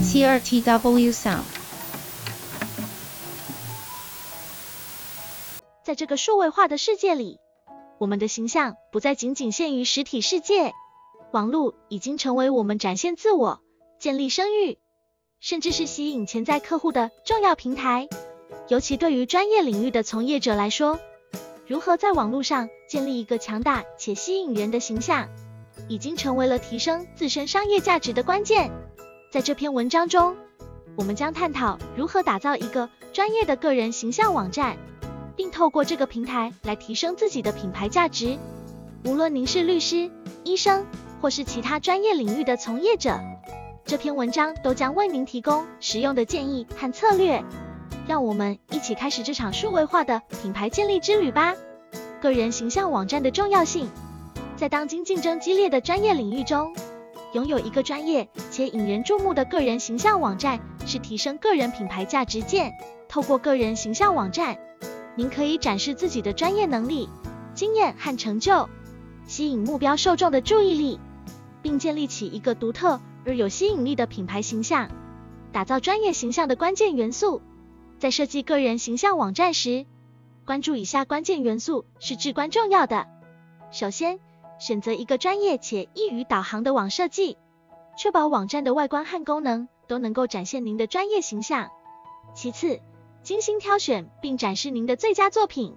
CRTW Sound。在这个数位化的世界里，我们的形象不再仅仅限于实体世界，网络已经成为我们展现自我、建立声誉，甚至是吸引潜在客户的重要平台。尤其对于专业领域的从业者来说，如何在网络上建立一个强大且吸引人的形象，已经成为了提升自身商业价值的关键。在这篇文章中，我们将探讨如何打造一个专业的个人形象网站。并透过这个平台来提升自己的品牌价值。无论您是律师、医生，或是其他专业领域的从业者，这篇文章都将为您提供实用的建议和策略。让我们一起开始这场数位化的品牌建立之旅吧。个人形象网站的重要性，在当今竞争激烈的专业领域中，拥有一个专业且引人注目的个人形象网站是提升个人品牌价值键。透过个人形象网站。您可以展示自己的专业能力、经验和成就，吸引目标受众的注意力，并建立起一个独特而有吸引力的品牌形象。打造专业形象的关键元素，在设计个人形象网站时，关注以下关键元素是至关重要的。首先，选择一个专业且易于导航的网设计，确保网站的外观和功能都能够展现您的专业形象。其次，精心挑选并展示您的最佳作品、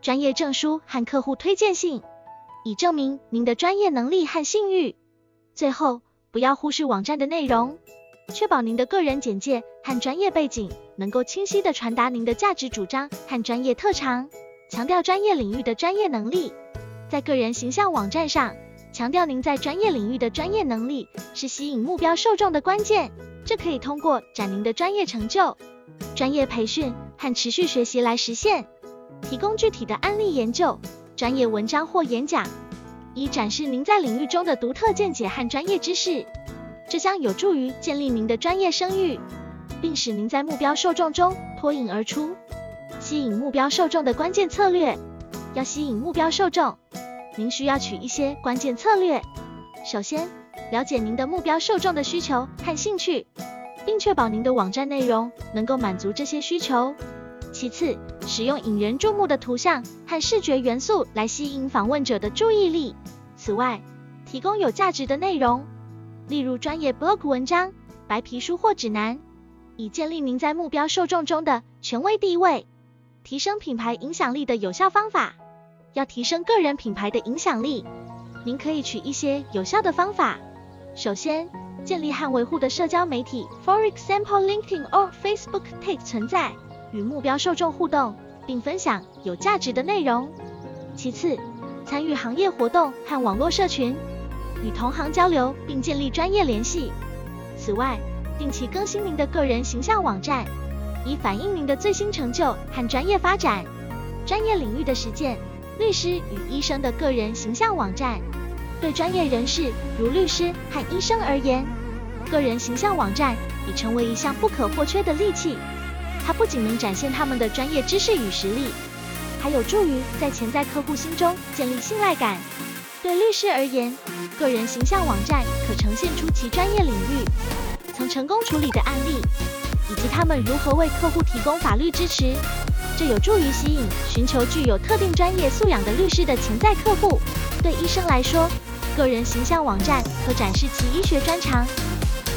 专业证书和客户推荐信，以证明您的专业能力和信誉。最后，不要忽视网站的内容，确保您的个人简介和专业背景能够清晰地传达您的价值主张和专业特长，强调专业领域的专业能力。在个人形象网站上，强调您在专业领域的专业能力是吸引目标受众的关键。这可以通过展您的专业成就。专业培训和持续学习来实现，提供具体的案例研究、专业文章或演讲，以展示您在领域中的独特见解和专业知识。这将有助于建立您的专业声誉，并使您在目标受众中脱颖而出。吸引目标受众的关键策略，要吸引目标受众，您需要取一些关键策略。首先，了解您的目标受众的需求和兴趣。并确保您的网站内容能够满足这些需求。其次，使用引人注目的图像和视觉元素来吸引访问者的注意力。此外，提供有价值的内容，例如专业 blog 文章、白皮书或指南，以建立您在目标受众中的权威地位。提升品牌影响力的有效方法，要提升个人品牌的影响力，您可以取一些有效的方法。首先，建立和维护的社交媒体，for example LinkedIn or Facebook take 存在，与目标受众互动，并分享有价值的内容。其次，参与行业活动和网络社群，与同行交流并建立专业联系。此外，定期更新您的个人形象网站，以反映您的最新成就和专业发展。专业领域的实践，律师与医生的个人形象网站。对专业人士如律师和医生而言，个人形象网站已成为一项不可或缺的利器。它不仅能展现他们的专业知识与实力，还有助于在潜在客户心中建立信赖感。对律师而言，个人形象网站可呈现出其专业领域曾成功处理的案例，以及他们如何为客户提供法律支持。这有助于吸引寻求具有特定专业素养的律师的潜在客户。对医生来说，个人形象网站可展示其医学专长、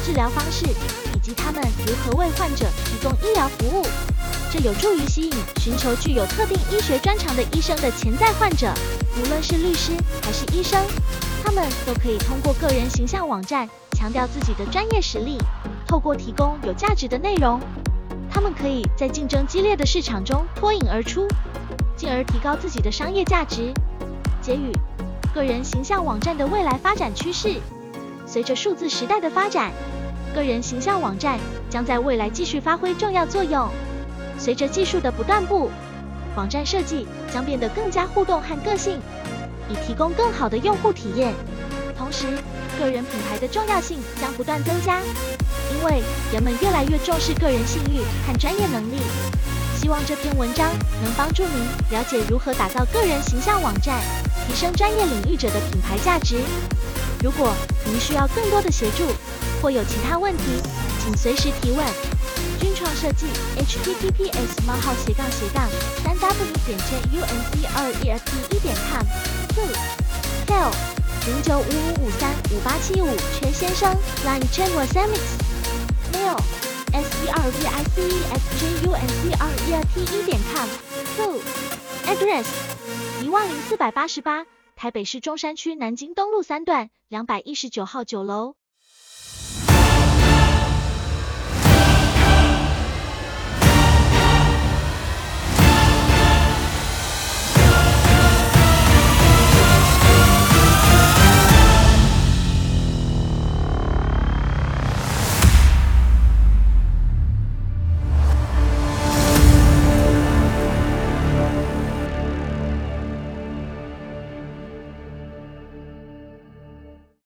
治疗方式，以及他们如何为患者提供医疗服务。这有助于吸引寻求具有特定医学专长的医生的潜在患者。无论是律师还是医生，他们都可以通过个人形象网站强调自己的专业实力。透过提供有价值的内容，他们可以在竞争激烈的市场中脱颖而出，进而提高自己的商业价值。结语。个人形象网站的未来发展趋势，随着数字时代的发展，个人形象网站将在未来继续发挥重要作用。随着技术的不断步，网站设计将变得更加互动和个性，以提供更好的用户体验。同时，个人品牌的重要性将不断增加，因为人们越来越重视个人信誉和专业能力。希望这篇文章能帮助您了解如何打造个人形象网站。提升专业领域者的品牌价值。如果您需要更多的协助，或有其他问题，请随时提问。军创设计，https: 冒号斜杠斜杠三 w 点 j u n c r e f t 一点 com。two tell 零九五五五三五八七五全先生，line Chen Wasamix。mail s l s e r v i c e s j u n c r e t 一点 com。two address 一万零四百八十八，台北市中山区南京东路三段两百一十九号九楼。